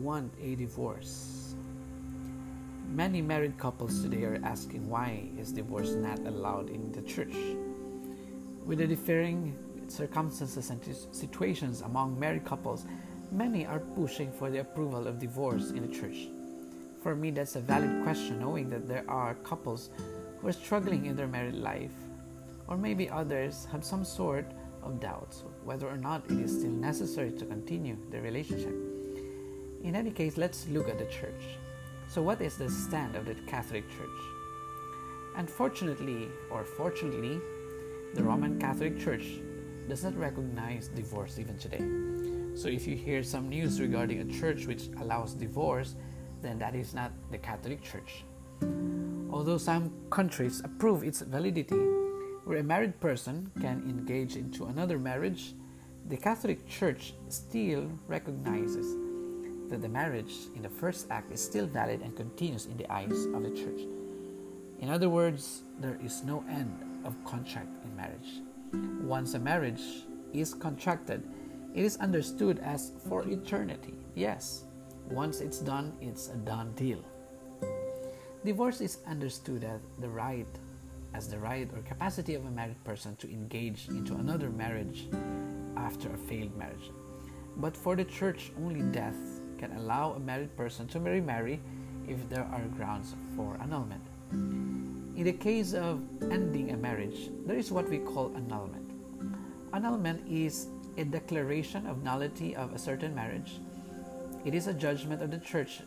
want a divorce? Many married couples today are asking why is divorce not allowed in the church? With the differing circumstances and situations among married couples, many are pushing for the approval of divorce in the church. For me, that's a valid question, knowing that there are couples who are struggling in their married life, or maybe others have some sort of doubts whether or not it is still necessary to continue the relationship. In any case, let's look at the church. So, what is the stand of the Catholic Church? Unfortunately, or fortunately, the Roman Catholic Church does not recognize divorce even today. So, if you hear some news regarding a church which allows divorce, then that is not the Catholic Church. Although some countries approve its validity, where a married person can engage into another marriage, the Catholic Church still recognizes that the marriage in the first act is still valid and continues in the eyes of the church. In other words, there is no end of contract in marriage. Once a marriage is contracted, it is understood as for eternity. Yes, once it's done, it's a done deal. Divorce is understood as the right as the right or capacity of a married person to engage into another marriage after a failed marriage. But for the church, only death can allow a married person to remarry if there are grounds for annulment. In the case of ending a marriage, there is what we call annulment. Annulment is a declaration of nullity of a certain marriage. It is a judgment of the church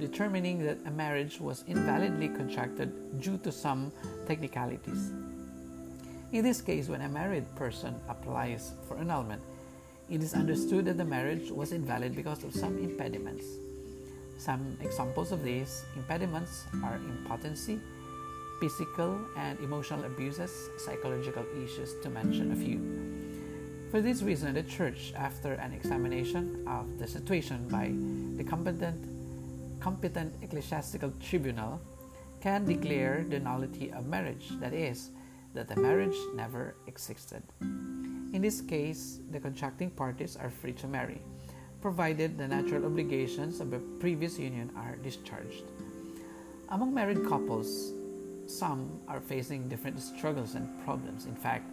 determining that a marriage was invalidly contracted due to some technicalities. In this case, when a married person applies for annulment, it is understood that the marriage was invalid because of some impediments. Some examples of these impediments are impotency, physical and emotional abuses, psychological issues, to mention a few. For this reason, the Church, after an examination of the situation by the competent competent ecclesiastical tribunal can declare the nullity of marriage, that is, that the marriage never existed. In this case, the contracting parties are free to marry, provided the natural obligations of a previous union are discharged. Among married couples, some are facing different struggles and problems. In fact,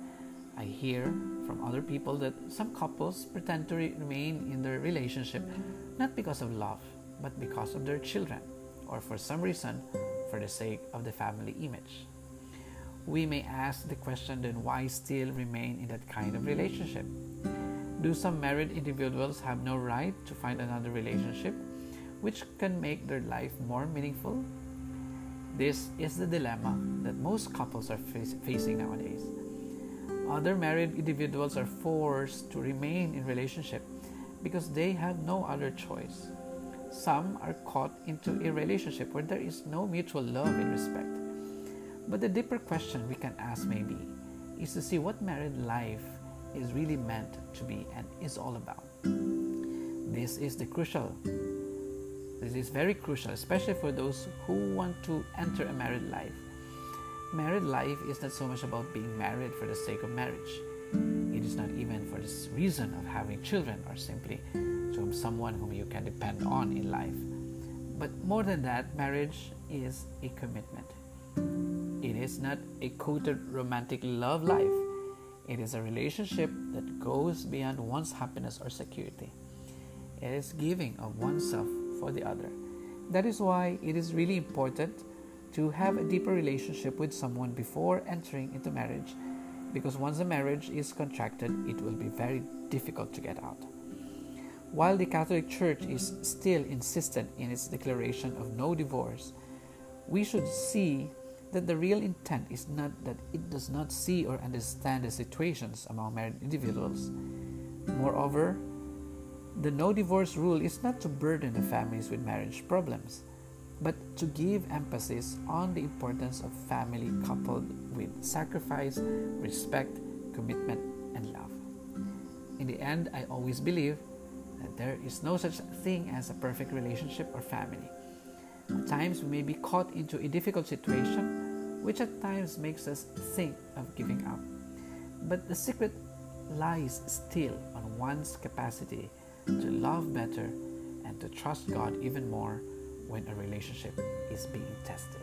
I hear from other people that some couples pretend to remain in their relationship not because of love, but because of their children, or for some reason, for the sake of the family image. We may ask the question then why still remain in that kind of relationship? Do some married individuals have no right to find another relationship which can make their life more meaningful? This is the dilemma that most couples are face- facing nowadays. Other married individuals are forced to remain in relationship because they have no other choice. Some are caught into a relationship where there is no mutual love and respect. But the deeper question we can ask, maybe, is to see what married life is really meant to be and is all about. This is the crucial. This is very crucial, especially for those who want to enter a married life. Married life is not so much about being married for the sake of marriage. It is not even for the reason of having children or simply to someone whom you can depend on in life. But more than that, marriage is a commitment. It is not a quoted romantic love life. It is a relationship that goes beyond one's happiness or security. It is giving of oneself for the other. That is why it is really important to have a deeper relationship with someone before entering into marriage because once a marriage is contracted, it will be very difficult to get out. While the Catholic Church is still insistent in its declaration of no divorce, we should see that the real intent is not that it does not see or understand the situations among married individuals. Moreover, the no divorce rule is not to burden the families with marriage problems, but to give emphasis on the importance of family coupled with sacrifice, respect, commitment, and love. In the end, I always believe that there is no such thing as a perfect relationship or family. At times, we may be caught into a difficult situation, which at times makes us think of giving up. But the secret lies still on one's capacity to love better and to trust God even more when a relationship is being tested.